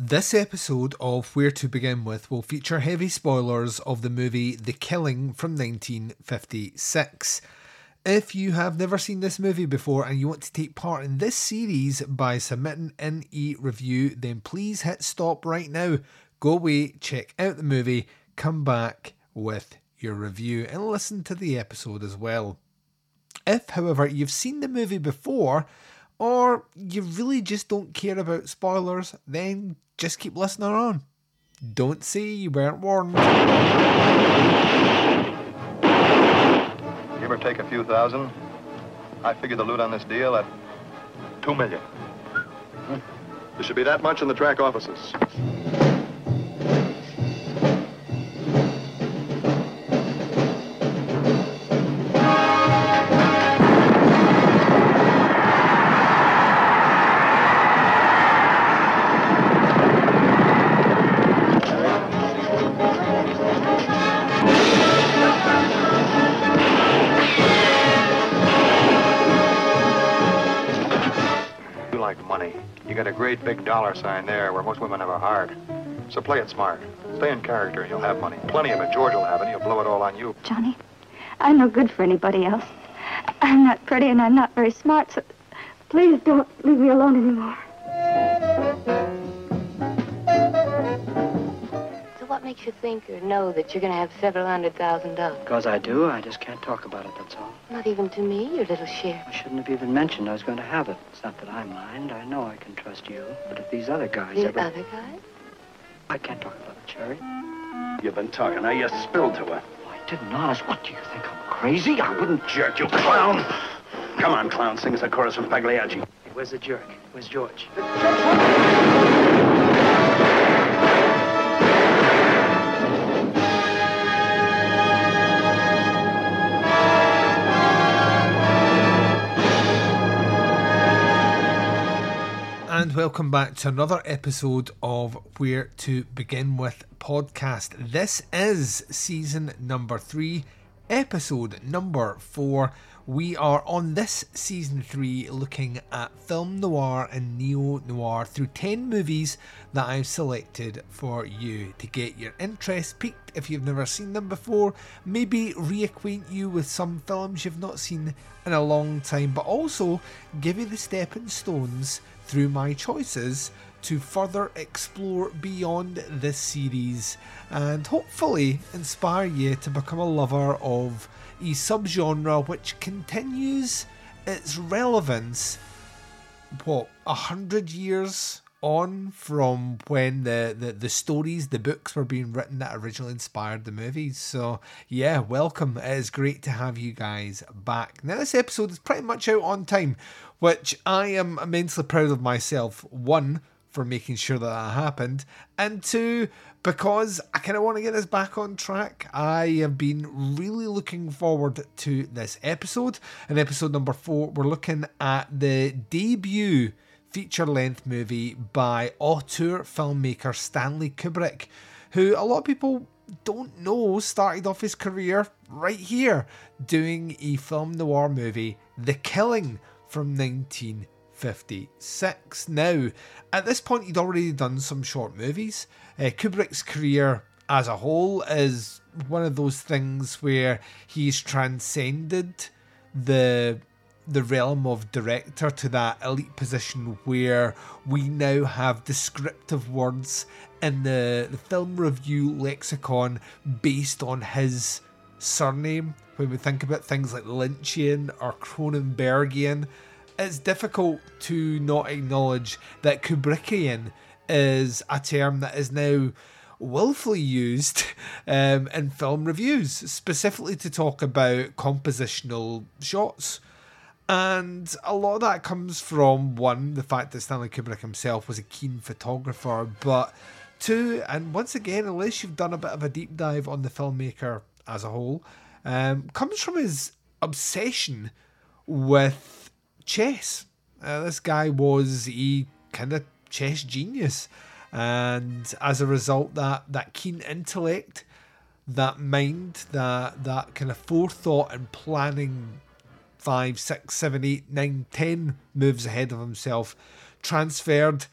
This episode of Where to Begin With will feature heavy spoilers of the movie The Killing from 1956. If you have never seen this movie before and you want to take part in this series by submitting an e review, then please hit stop right now. Go away, check out the movie, come back with your review, and listen to the episode as well. If, however, you've seen the movie before, or you really just don't care about spoilers, then just keep listening on. Don't say you weren't warned. Give or take a few thousand. I figure the loot on this deal at two million. Hmm. There should be that much in the track offices. Dollar sign there where most women have a heart. So play it smart. Stay in character and you'll have money. Plenty of it. George will have it. He'll blow it all on you. Johnny, I'm no good for anybody else. I'm not pretty and I'm not very smart, so please don't leave me alone anymore. Makes you think or know that you're going to have several hundred thousand dollars? Because I do, I just can't talk about it, that's all. Not even to me, your little share. I shouldn't have even mentioned I was going to have it. It's not that I mind. I know I can trust you. But if these other guys The ever... other guys? I can't talk about it, Cherry. You've been talking. Now you spilled to her. I didn't, honest. What, do you think I'm crazy? I wouldn't... Jerk, you clown. Come on, clown. Sing us a chorus from Pagliacci. Where's the jerk? Where's George? welcome back to another episode of Where to Begin With podcast. This is season number three, episode number four. We are on this season three looking at film noir and neo noir through 10 movies that I've selected for you to get your interest piqued if you've never seen them before, maybe reacquaint you with some films you've not seen in a long time, but also give you the stepping stones through my choices to further explore beyond this series and hopefully inspire you to become a lover of a subgenre which continues its relevance what a hundred years on from when the, the the stories the books were being written that originally inspired the movies so yeah welcome. It is great to have you guys back. Now this episode is pretty much out on time which i am immensely proud of myself one for making sure that that happened and two because i kind of want to get this back on track i have been really looking forward to this episode. And episode number four we're looking at the debut feature length movie by auteur filmmaker Stanley Kubrick, who a lot of people don't know started off his career right here doing a film noir movie, The Killing from 1956. Now, at this point, he'd already done some short movies. Uh, Kubrick's career as a whole is one of those things where he's transcended the the realm of director to that elite position where we now have descriptive words in the, the film review lexicon based on his surname. When we think about things like Lynchian or Cronenbergian, it's difficult to not acknowledge that Kubrickian is a term that is now willfully used um, in film reviews, specifically to talk about compositional shots. And a lot of that comes from one, the fact that Stanley Kubrick himself was a keen photographer, but two, and once again, unless you've done a bit of a deep dive on the filmmaker as a whole, um, comes from his obsession with chess. Uh, this guy was a kind of chess genius, and as a result, that that keen intellect, that mind, that that kind of forethought and planning five, six, seven, eight, nine, ten moves ahead of himself, transferred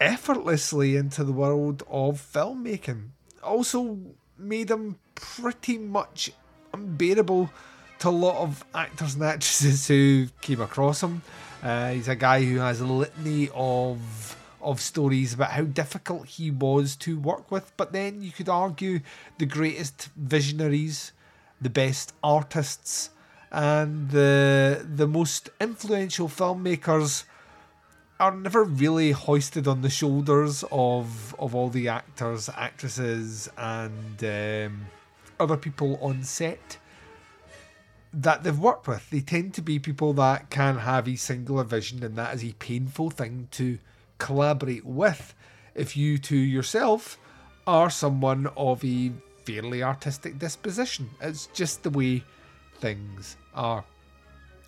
effortlessly into the world of filmmaking. Also made him pretty much unbearable to a lot of actors and actresses who came across him. Uh, he's a guy who has a litany of of stories about how difficult he was to work with, but then you could argue the greatest visionaries, the best artists, and the the most influential filmmakers are never really hoisted on the shoulders of of all the actors, actresses, and um, other people on set that they've worked with. They tend to be people that can have a singular vision, and that is a painful thing to collaborate with. If you to yourself are someone of a fairly artistic disposition, it's just the way things are.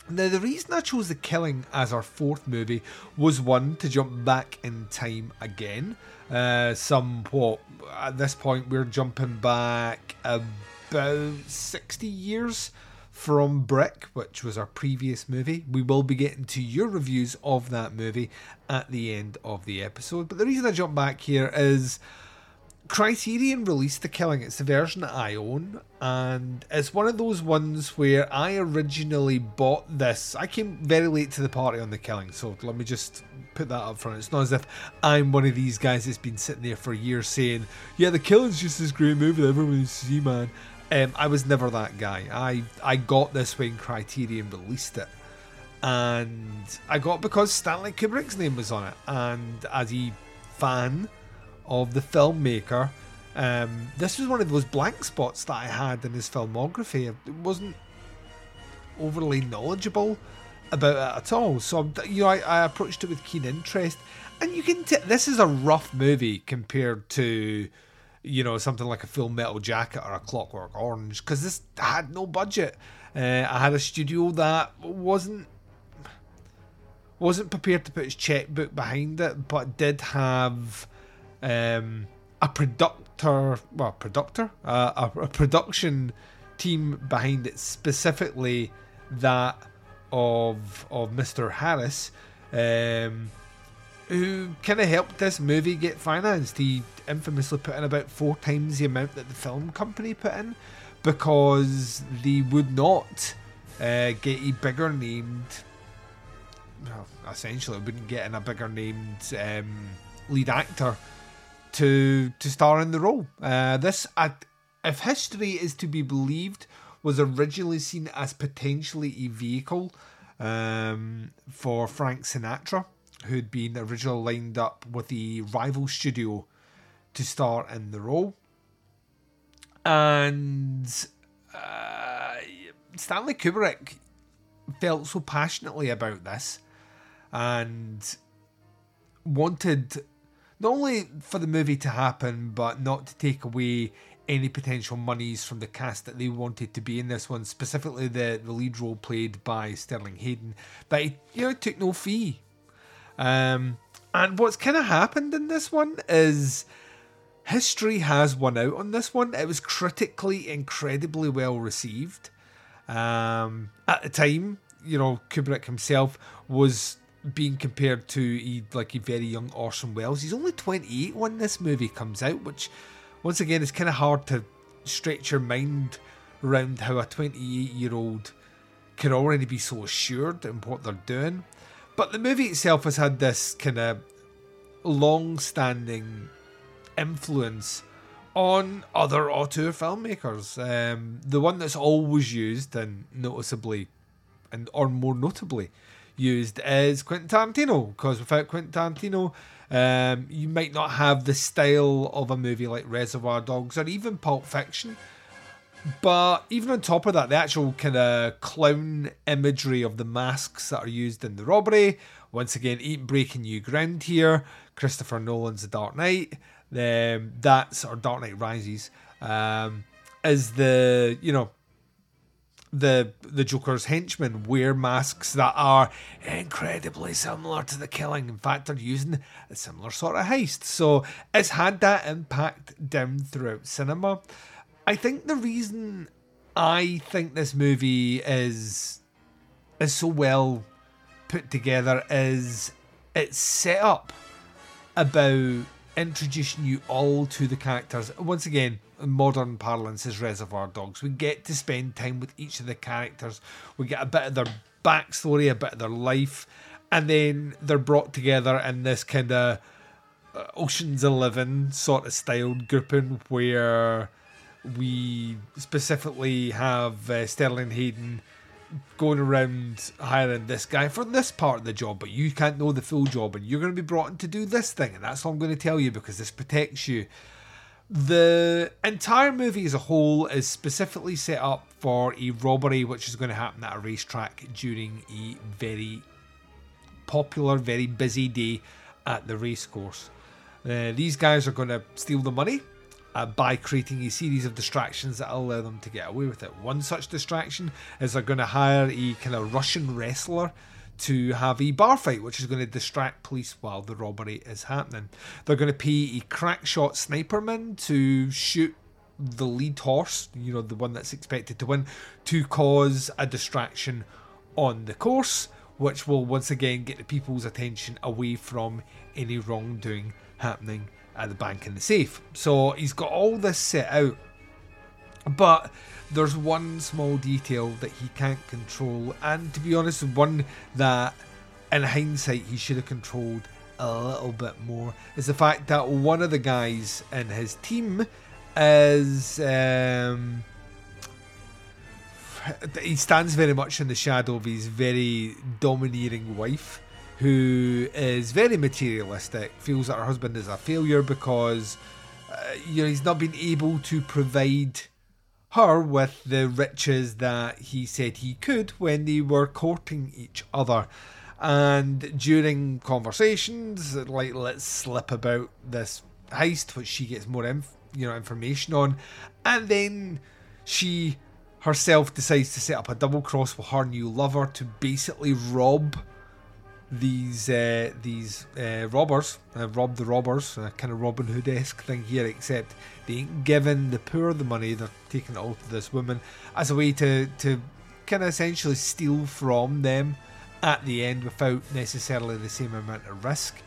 Now, the reason I chose The Killing as our fourth movie was one to jump back in time again. Uh, some, what, at this point, we're jumping back about 60 years from Brick, which was our previous movie. We will be getting to your reviews of that movie at the end of the episode. But the reason I jump back here is Criterion released The Killing. It's the version that I own, and it's one of those ones where I originally bought this. I came very late to the party on The Killing, so let me just put that up front. It's not as if I'm one of these guys that's been sitting there for years saying, "Yeah, The Killing's just this great movie that everyone needs to see, man." Um, I was never that guy. I I got this when Criterion released it, and I got because Stanley Kubrick's name was on it, and as a fan of the filmmaker. Um, this was one of those blank spots that I had in his filmography. It wasn't overly knowledgeable about it at all. So you know, I, I approached it with keen interest, and you can. T- this is a rough movie compared to, you know, something like a Full Metal Jacket or a Clockwork Orange, because this had no budget. Uh, I had a studio that wasn't wasn't prepared to put its checkbook behind it, but did have um, a producer, well, producer, uh, a, a production team behind it, specifically that of of Mr. Harris, um, who kind of helped this movie get financed. He infamously put in about four times the amount that the film company put in because they would not uh, get a bigger named. Well, essentially, wouldn't get in a bigger named um, lead actor to to star in the role. Uh, this, uh, if history is to be believed, was originally seen as potentially a vehicle um, for Frank Sinatra, who'd been originally lined up with the rival studio to star in the role. And uh, Stanley Kubrick felt so passionately about this and wanted not only for the movie to happen, but not to take away any potential monies from the cast that they wanted to be in this one, specifically the, the lead role played by Sterling Hayden, that he you know took no fee. Um, and what's kind of happened in this one is history has won out on this one. It was critically incredibly well received. Um, at the time, you know, Kubrick himself was being compared to a, like a very young Orson Welles. He's only 28 when this movie comes out, which once again is kind of hard to stretch your mind around how a 28 year old can already be so assured in what they're doing. But the movie itself has had this kind of long standing influence on other auteur filmmakers. Um, the one that's always used and noticeably, and or more notably, used is Quentin Tarantino because without Quentin Tarantino, um, you might not have the style of a movie like Reservoir Dogs or even Pulp Fiction. But even on top of that, the actual kind of clown imagery of the masks that are used in the robbery, once again, breaking new ground here. Christopher Nolan's The Dark Knight, um, that's or Dark Knight Rises, um, is the you know the the Joker's henchmen wear masks that are incredibly similar to the killing. In fact, they're using a similar sort of heist. So it's had that impact down throughout cinema. I think the reason I think this movie is is so well put together is its set up about introducing you all to the characters. Once again, in modern parlance is Reservoir Dogs. We get to spend time with each of the characters. We get a bit of their backstory, a bit of their life, and then they're brought together in this kind of uh, Ocean's Eleven sort of styled grouping where we specifically have uh, Sterling Hayden going around hiring this guy for this part of the job, but you can't know the full job, and you're going to be brought in to do this thing, and that's all I'm going to tell you because this protects you. The entire movie as a whole is specifically set up for a robbery which is going to happen at a racetrack during a very popular, very busy day at the racecourse. Uh, these guys are going to steal the money uh, by creating a series of distractions that allow them to get away with it. One such distraction is they're going to hire a kind of Russian wrestler to have a bar fight, which is going to distract police while the robbery is happening. They're going to pay a crack shot sniperman to shoot the lead horse, you know, the one that's expected to win, to cause a distraction on the course, which will once again get the people's attention away from any wrongdoing happening at the bank and the safe. So he's got all this set out, but there's one small detail that he can't control, and to be honest, one that in hindsight he should have controlled a little bit more is the fact that one of the guys in his team is um, he stands very much in the shadow of his very domineering wife who is very materialistic, feels that her husband is a failure because uh, you know he's not been able to provide her with the riches that he said he could when they were courting each other. And during conversations, like let's slip about this heist, which she gets more inf- you know information on, and then she herself decides to set up a double cross with her new lover to basically rob these uh, these uh, robbers, uh, rob the robbers, kind of Robin Hood esque thing here, except they ain't giving the poor the money; they're taking it all to this woman as a way to to kind of essentially steal from them at the end without necessarily the same amount of risk,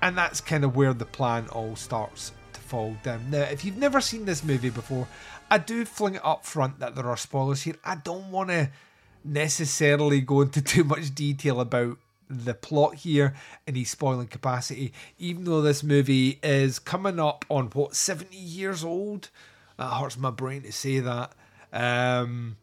and that's kind of where the plan all starts to fall down. Now, if you've never seen this movie before, I do fling it up front that there are spoilers here. I don't want to necessarily go into too much detail about the plot here in his spoiling capacity, even though this movie is coming up on what 70 years old. That hurts my brain to say that. Um,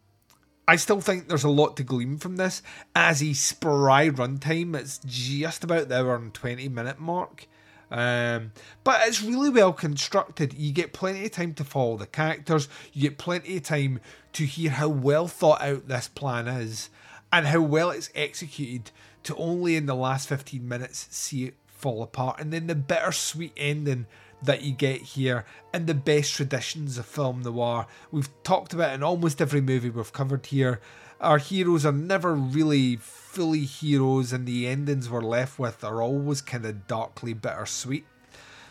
I still think there's a lot to glean from this. As a spry runtime, it's just about the hour and 20 minute mark. Um, but it's really well constructed. You get plenty of time to follow the characters, you get plenty of time to hear how well thought out this plan is and how well it's executed to only in the last 15 minutes see it fall apart. And then the bittersweet ending that you get here and the best traditions of film noir. We've talked about in almost every movie we've covered here. Our heroes are never really fully heroes, and the endings we're left with are always kind of darkly bittersweet.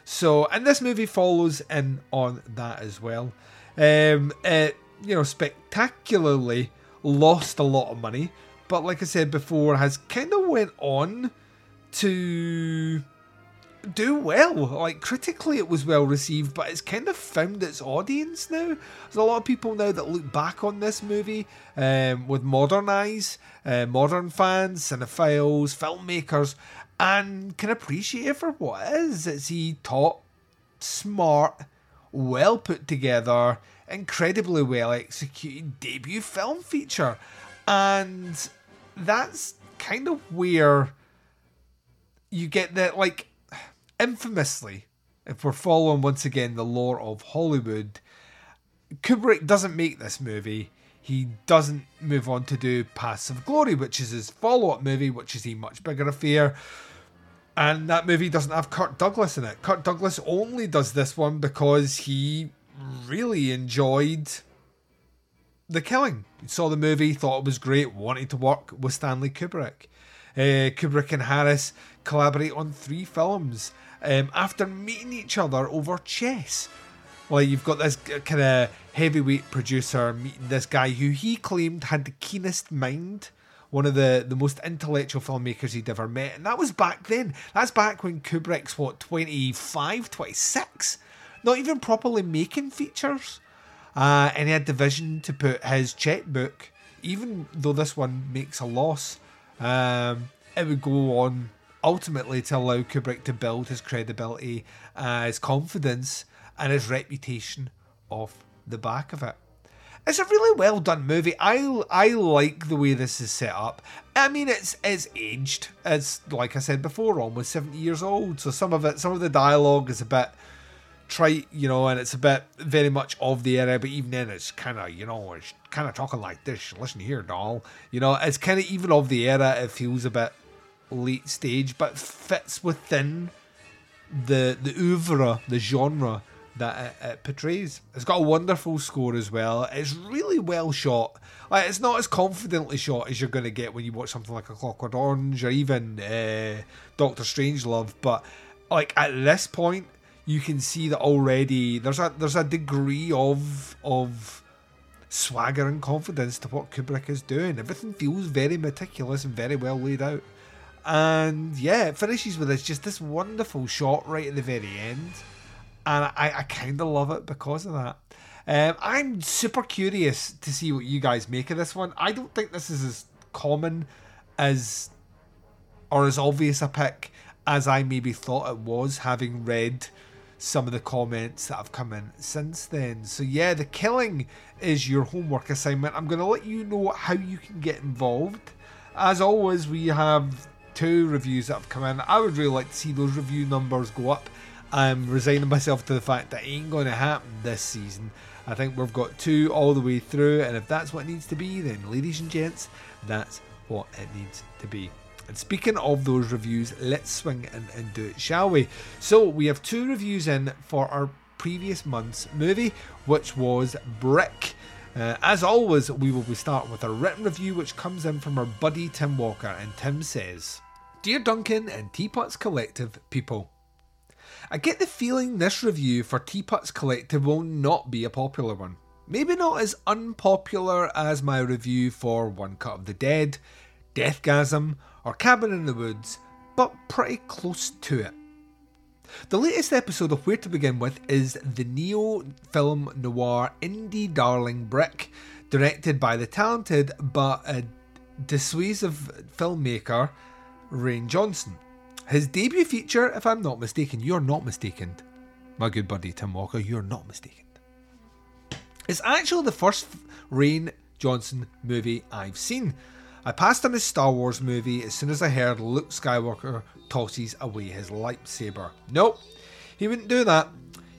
So, and this movie follows in on that as well. Um, it, you know, spectacularly lost a lot of money but like I said before, has kind of went on to do well. Like critically, it was well received, but it's kind of found its audience now. There's a lot of people now that look back on this movie um, with modern eyes, uh, modern fans, cinephiles, filmmakers, and can appreciate it for what it is. It's a top, smart, well put together, incredibly well executed debut film feature. And that's kind of where you get that, like, infamously, if we're following once again the lore of Hollywood, Kubrick doesn't make this movie. He doesn't move on to do Paths of Glory, which is his follow up movie, which is a much bigger affair. And that movie doesn't have Kirk Douglas in it. Kirk Douglas only does this one because he really enjoyed the Killing. Saw the movie, thought it was great, wanted to work with Stanley Kubrick. Uh, Kubrick and Harris collaborate on three films um, after meeting each other over chess. Like you've got this kind of heavyweight producer meeting this guy who he claimed had the keenest mind one of the, the most intellectual filmmakers he'd ever met. And that was back then. That's back when Kubrick's, what, 25, 26? Not even properly making features. Uh, and he had the vision to put his checkbook, even though this one makes a loss, um, it would go on ultimately to allow Kubrick to build his credibility, uh, his confidence, and his reputation off the back of it. It's a really well done movie. I I like the way this is set up. I mean, it's it's aged. It's like I said before, almost seventy years old. So some of it, some of the dialogue is a bit trite, you know, and it's a bit very much of the era. But even then, it's kind of you know, it's kind of talking like this. Listen here, doll. You know, it's kind of even of the era. It feels a bit late stage, but fits within the the oeuvre, the genre that it, it, portrays. It's got a wonderful score as well. It's really well shot. Like it's not as confidently shot as you're going to get when you watch something like A Clockwork Orange or even uh, Doctor Strangelove. But like at this point, you can see that already. There's a there's a degree of of swagger and confidence to what Kubrick is doing. Everything feels very meticulous and very well laid out. And yeah, it finishes with this just this wonderful shot right at the very end and I, I kind of love it because of that. Um, I'm super curious to see what you guys make of this one. I don't think this is as common as or as obvious a pick as I maybe thought it was, having read some of the comments that have come in since then. So yeah, the killing is your homework assignment. I'm going to let you know how you can get involved. As always, we have two reviews that have come in. I would really like to see those review numbers go up. I'm resigning myself to the fact that ain't going to happen this season. I think we've got two all the way through, and if that's what it needs to be, then ladies and gents, that's what it needs to be. And speaking of those reviews, let's swing in and do it, shall we? So we have two reviews in for our previous month's movie, which was Brick. Uh, as always, we will be starting with a written review which comes in from our buddy Tim Walker, and Tim says, Dear Duncan and Teapots Collective people, I get the feeling this review for Teapots Collective will not be a popular one. Maybe not as unpopular as my review for One Cut of the Dead, Deathgasm, or Cabin in the Woods, but pretty close to it. The latest episode of Where to Begin With is the neo film noir indie darling Brick, directed by the talented but a dissuasive filmmaker Rian Johnson. His debut feature, if I'm not mistaken, you're not mistaken, my good buddy Tim Walker, you're not mistaken. It's actually the first Rian Johnson movie I've seen. I passed on his Star Wars movie as soon as I heard Luke Skywalker tosses away his lightsaber. Nope, he wouldn't do that.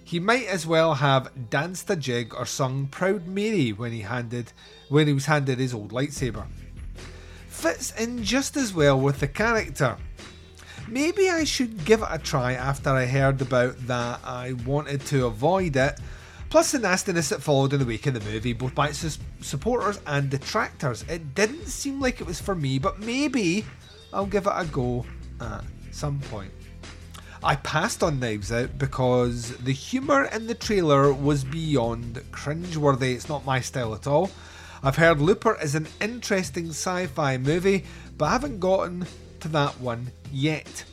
He might as well have danced a jig or sung Proud Mary when he handed when he was handed his old lightsaber. Fits in just as well with the character. Maybe I should give it a try after I heard about that I wanted to avoid it. Plus the nastiness that followed in the wake of the movie, both by its supporters and detractors. It didn't seem like it was for me, but maybe I'll give it a go at some point. I passed on Knives Out because the humour in the trailer was beyond cringeworthy. It's not my style at all. I've heard Looper is an interesting sci fi movie, but I haven't gotten to that one yet.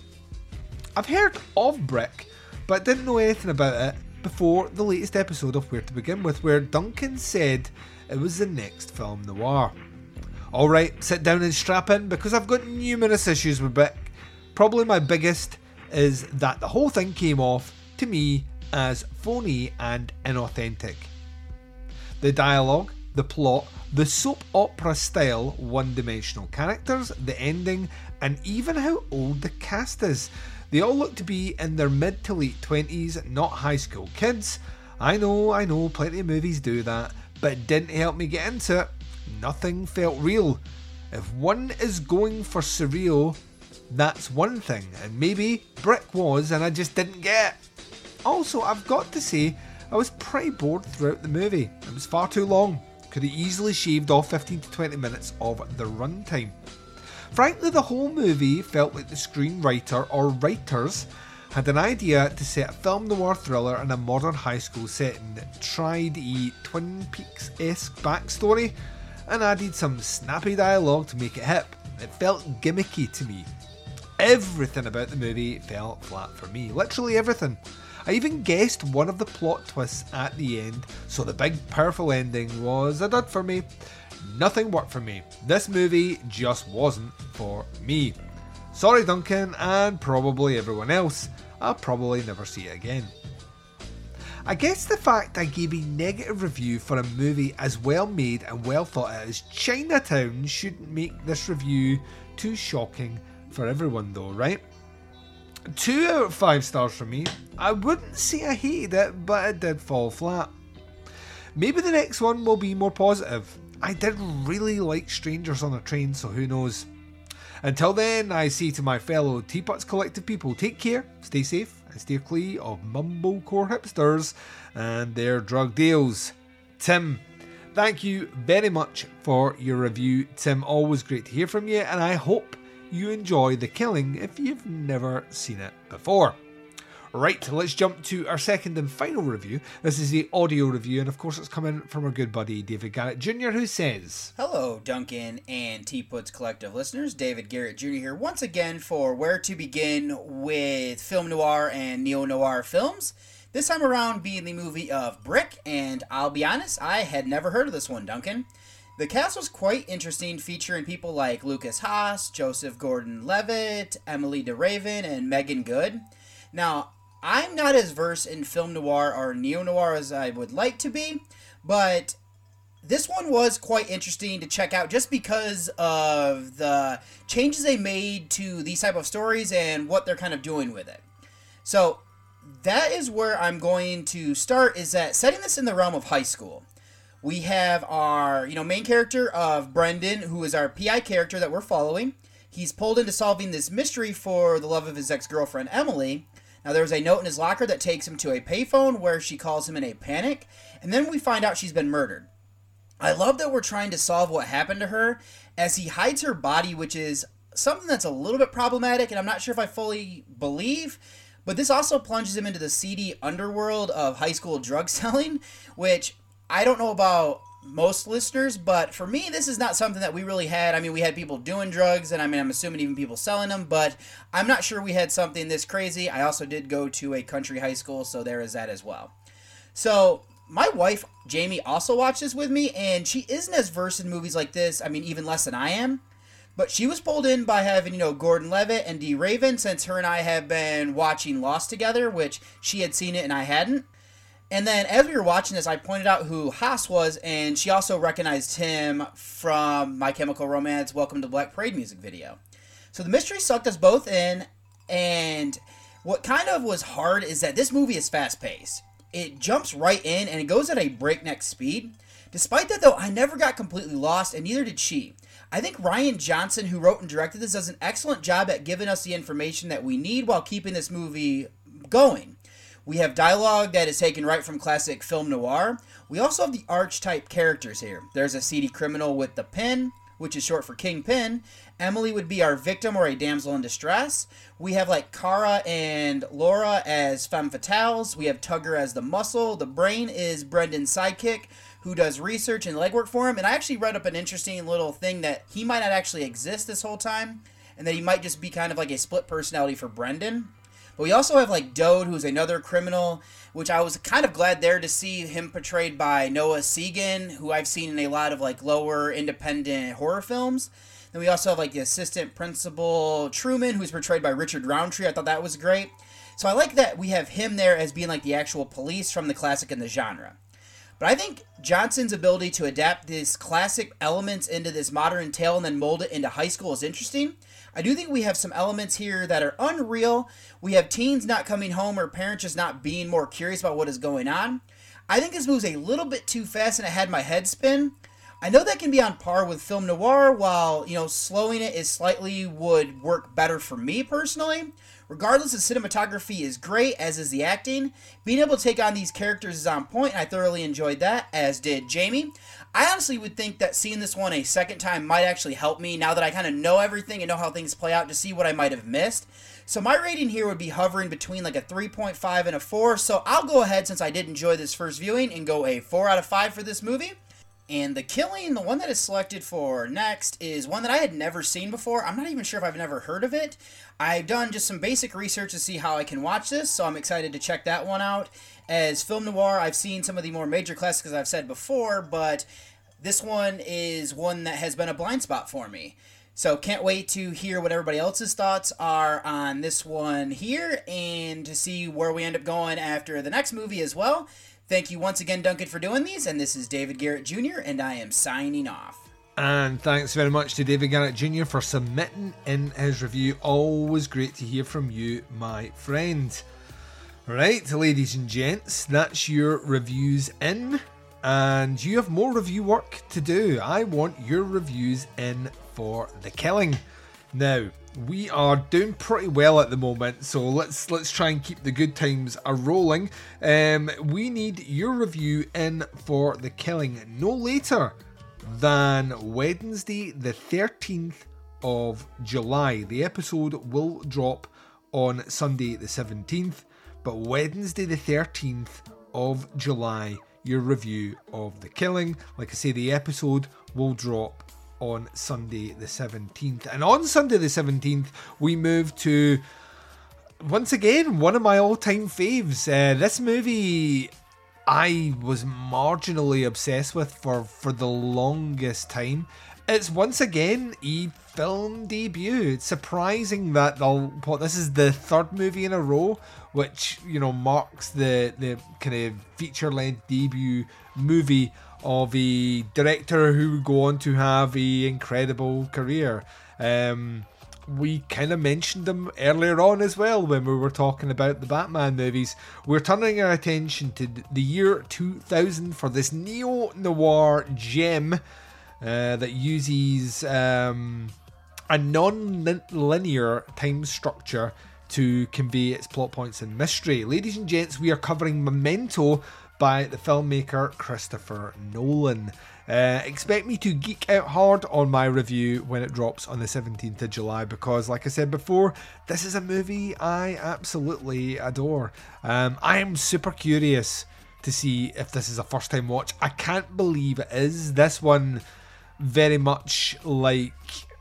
I've heard of Brick, but didn't know anything about it before the latest episode of Where to Begin With, where Duncan said it was the next film noir. Alright, sit down and strap in because I've got numerous issues with Brick. Probably my biggest is that the whole thing came off to me as phony and inauthentic. The dialogue, the plot, the soap opera style one dimensional characters, the ending, and even how old the cast is. They all look to be in their mid to late 20s, not high school kids. I know, I know, plenty of movies do that, but it didn't help me get into it. Nothing felt real. If one is going for surreal, that's one thing, and maybe Brick was, and I just didn't get it. Also, I've got to say, I was pretty bored throughout the movie. It was far too long could have easily shaved off 15 to 20 minutes of the runtime. Frankly, the whole movie felt like the screenwriter or writers had an idea to set a film noir thriller in a modern high school setting that tried a Twin Peaks esque backstory and added some snappy dialogue to make it hip. It felt gimmicky to me. Everything about the movie felt flat for me. Literally everything. I even guessed one of the plot twists at the end, so the big powerful ending was a dud for me. Nothing worked for me. This movie just wasn't for me. Sorry, Duncan, and probably everyone else. I'll probably never see it again. I guess the fact I gave a negative review for a movie as well made and well thought out as Chinatown shouldn't make this review too shocking for everyone, though, right? Two out of five stars for me. I wouldn't say I hated it, but it did fall flat. Maybe the next one will be more positive. I did really like Strangers on a Train, so who knows? Until then, I say to my fellow Teapots Collective people, take care, stay safe, and steer clear of mumblecore hipsters and their drug deals. Tim, thank you very much for your review. Tim, always great to hear from you, and I hope you enjoy The Killing if you've never seen it before. Right, let's jump to our second and final review. This is the audio review, and of course, it's coming from our good buddy David Garrett Jr., who says Hello, Duncan and Teapots Collective listeners. David Garrett Jr. here once again for Where to Begin with Film Noir and Neo Noir films. This time around being the movie of Brick, and I'll be honest, I had never heard of this one, Duncan. The cast was quite interesting, featuring people like Lukas Haas, Joseph Gordon Levitt, Emilie de Ravin, and Meagan Good. Now, I'm not as versed in film noir or neo noir as I would like to be, but this one was quite interesting to check out just because of the changes they made to these type of stories and what they're kind of doing with it. So that is where I'm going to start is that setting this in the realm of high school. We have our, you know, main character of Brendan, who is our PI character that we're following. He's pulled into solving this mystery for the love of his ex-girlfriend Emily, now, there's a note in his locker that takes him to a payphone where she calls him in a panic, and then we find out she's been murdered. I love that we're trying to solve what happened to her as he hides her body, which is something that's a little bit problematic, and I'm not sure if I fully believe. But this also plunges him into the seedy underworld of high school drug selling, which I don't know about most listeners, but for me, this is not something that we really had. I mean, we had people doing drugs, and I mean, I'm assuming even people selling them, but I'm not sure we had something this crazy. I also did go to a country high school, so there is that as well. So, my wife, Jamie, also watches with me, and she isn't as versed in movies like this. I mean, even less than I am. But she was pulled in by having, you know, Gordon Levitt and de Ravin, since her and I have been watching Lost together, which she had seen it and I hadn't. And then as we were watching this, I pointed out who Haas was, and she also recognized him from My Chemical Romance Welcome to Black Parade music video. So the mystery sucked us both in, and what kind of was hard is that this movie is fast paced. It jumps right in and it goes at a breakneck speed. Despite that, though, I never got completely lost, and neither did she. I think Rian Johnson, who wrote and directed this, does an excellent job at giving us the information that we need while keeping this movie going. We have dialogue that is taken right from classic film noir. We also have the archetype characters here. There's a seedy criminal with the pin, which is short for Kingpin. Emily would be our victim or a damsel in distress. We have like Kara and Laura as femme fatales. We have Tugger as the muscle. The brain is Brendan's sidekick who does research and legwork for him. And I actually read up an interesting little thing that he might not actually exist this whole time and that he might just be kind of like a split personality for Brendan. But we also have like Dode, who's another criminal, which I was kind of glad there to see him portrayed by Noah Segan, who I've seen in a lot of like lower independent horror films. Then we also have like the assistant principal Trueman, who's portrayed by Richard Roundtree. I thought that was great. So I like that we have him there as being like the actual police from the classic and the genre. But I think Johnson's ability to adapt these classic elements into this modern tale and then mold it into high school is interesting. I do think we have some elements here that are unreal. We have teens not coming home or parents just not being more curious about what is going on. I think this moves a little bit too fast and it had my head spin. I know that can be on par with film noir, while, you know, slowing it is slightly would work better for me personally. Regardless, the cinematography is great, as is the acting. Being able to take on these characters is on point, and I thoroughly enjoyed that, as did Jamie. I honestly would think that seeing this one a second time might actually help me now that I kind of know everything and know how things play out to see what I might have missed. So my rating here would be hovering between like a 3.5 and a 4. So I'll go ahead since I did enjoy this first viewing and go a 4 out of 5 for this movie. And The Killing, the one that is selected for next, is one that I had never seen before. I'm not even sure if I've never heard of it. I've done just some basic research to see how I can watch this, so I'm excited to check that one out. As film noir, I've seen some of the more major classics, I've said before, but this one is one that has been a blind spot for me. So can't wait to hear what everybody else's thoughts are on this one here and to see where we end up going after the next movie as well. Thank you once again, Duncan, for doing these. And this is David Garrett Jr., and I am signing off. And thanks very much to David Garrett Jr. for submitting in his review. Always great to hear from you, my friend. Right, ladies and gents, that's your reviews in. And you have more review work to do. I want your reviews in for The Killing. Now, we are doing pretty well at the moment, so let's let's try and keep the good times a rolling. Um, we need your review in for The Killing no later than Wednesday, the 13th of July. The episode will drop on Sunday, the 17th, but Wednesday, the 13th of July, your review of The Killing. Like I say, the episode will drop on Sunday, the 17th. And on Sunday, the 17th, we move to once again one of my all time faves. Uh, this movie I was marginally obsessed with for, for the longest time. It's once again a film debut. It's surprising that what this is the third movie in a row, which you know marks the the kind of feature length debut movie of a director who would go on to have a incredible career. Um, we kind of mentioned them earlier on as well when we were talking about the Batman movies. We're turning our attention to the year 2000 for this neo noir gem uh, that uses um, a non linear time structure to convey its plot points and mystery. Ladies and gents, we are covering Memento by the filmmaker Christopher Nolan. Uh, expect me to geek out hard on my review when it drops on the 17th of July because, like I said before, this is a movie I absolutely adore. Um, I am super curious to see if this is a first time watch. I can't believe it is. This one, very much like.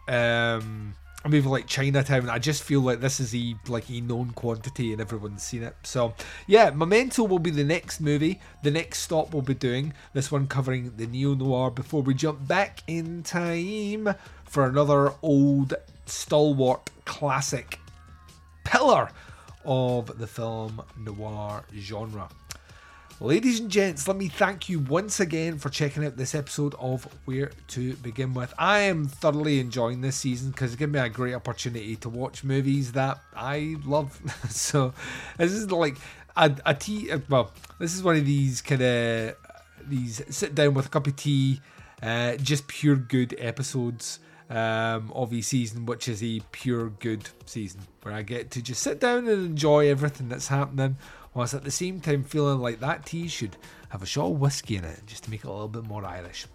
Um, a movie like Chinatown, I just feel like this is a like a known quantity and everyone's seen it. So yeah, Memento will be the next movie. The next stop we'll be doing. This one covering the neo noir before we jump back in time for another old stalwart classic pillar of the film noir genre. Ladies and gents, let me thank you once again for checking out this episode of Where to Begin With. I am thoroughly enjoying this season because it gives me a great opportunity to watch movies that I love. so, this is like a, a tea. Well, this is one of these kind of these sit down with a cup of tea, uh, just pure good episodes um, of a season, which is a pure good season where I get to just sit down and enjoy everything that's happening whilst at the same time feeling like that tea should have a shot of whiskey in it just to make it a little bit more Irish.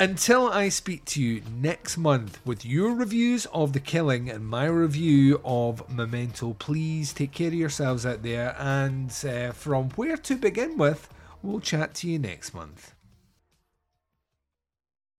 Until I speak to you next month with your reviews of The Killing and my review of Memento, please take care of yourselves out there. And uh, from where to begin with, we'll chat to you next month.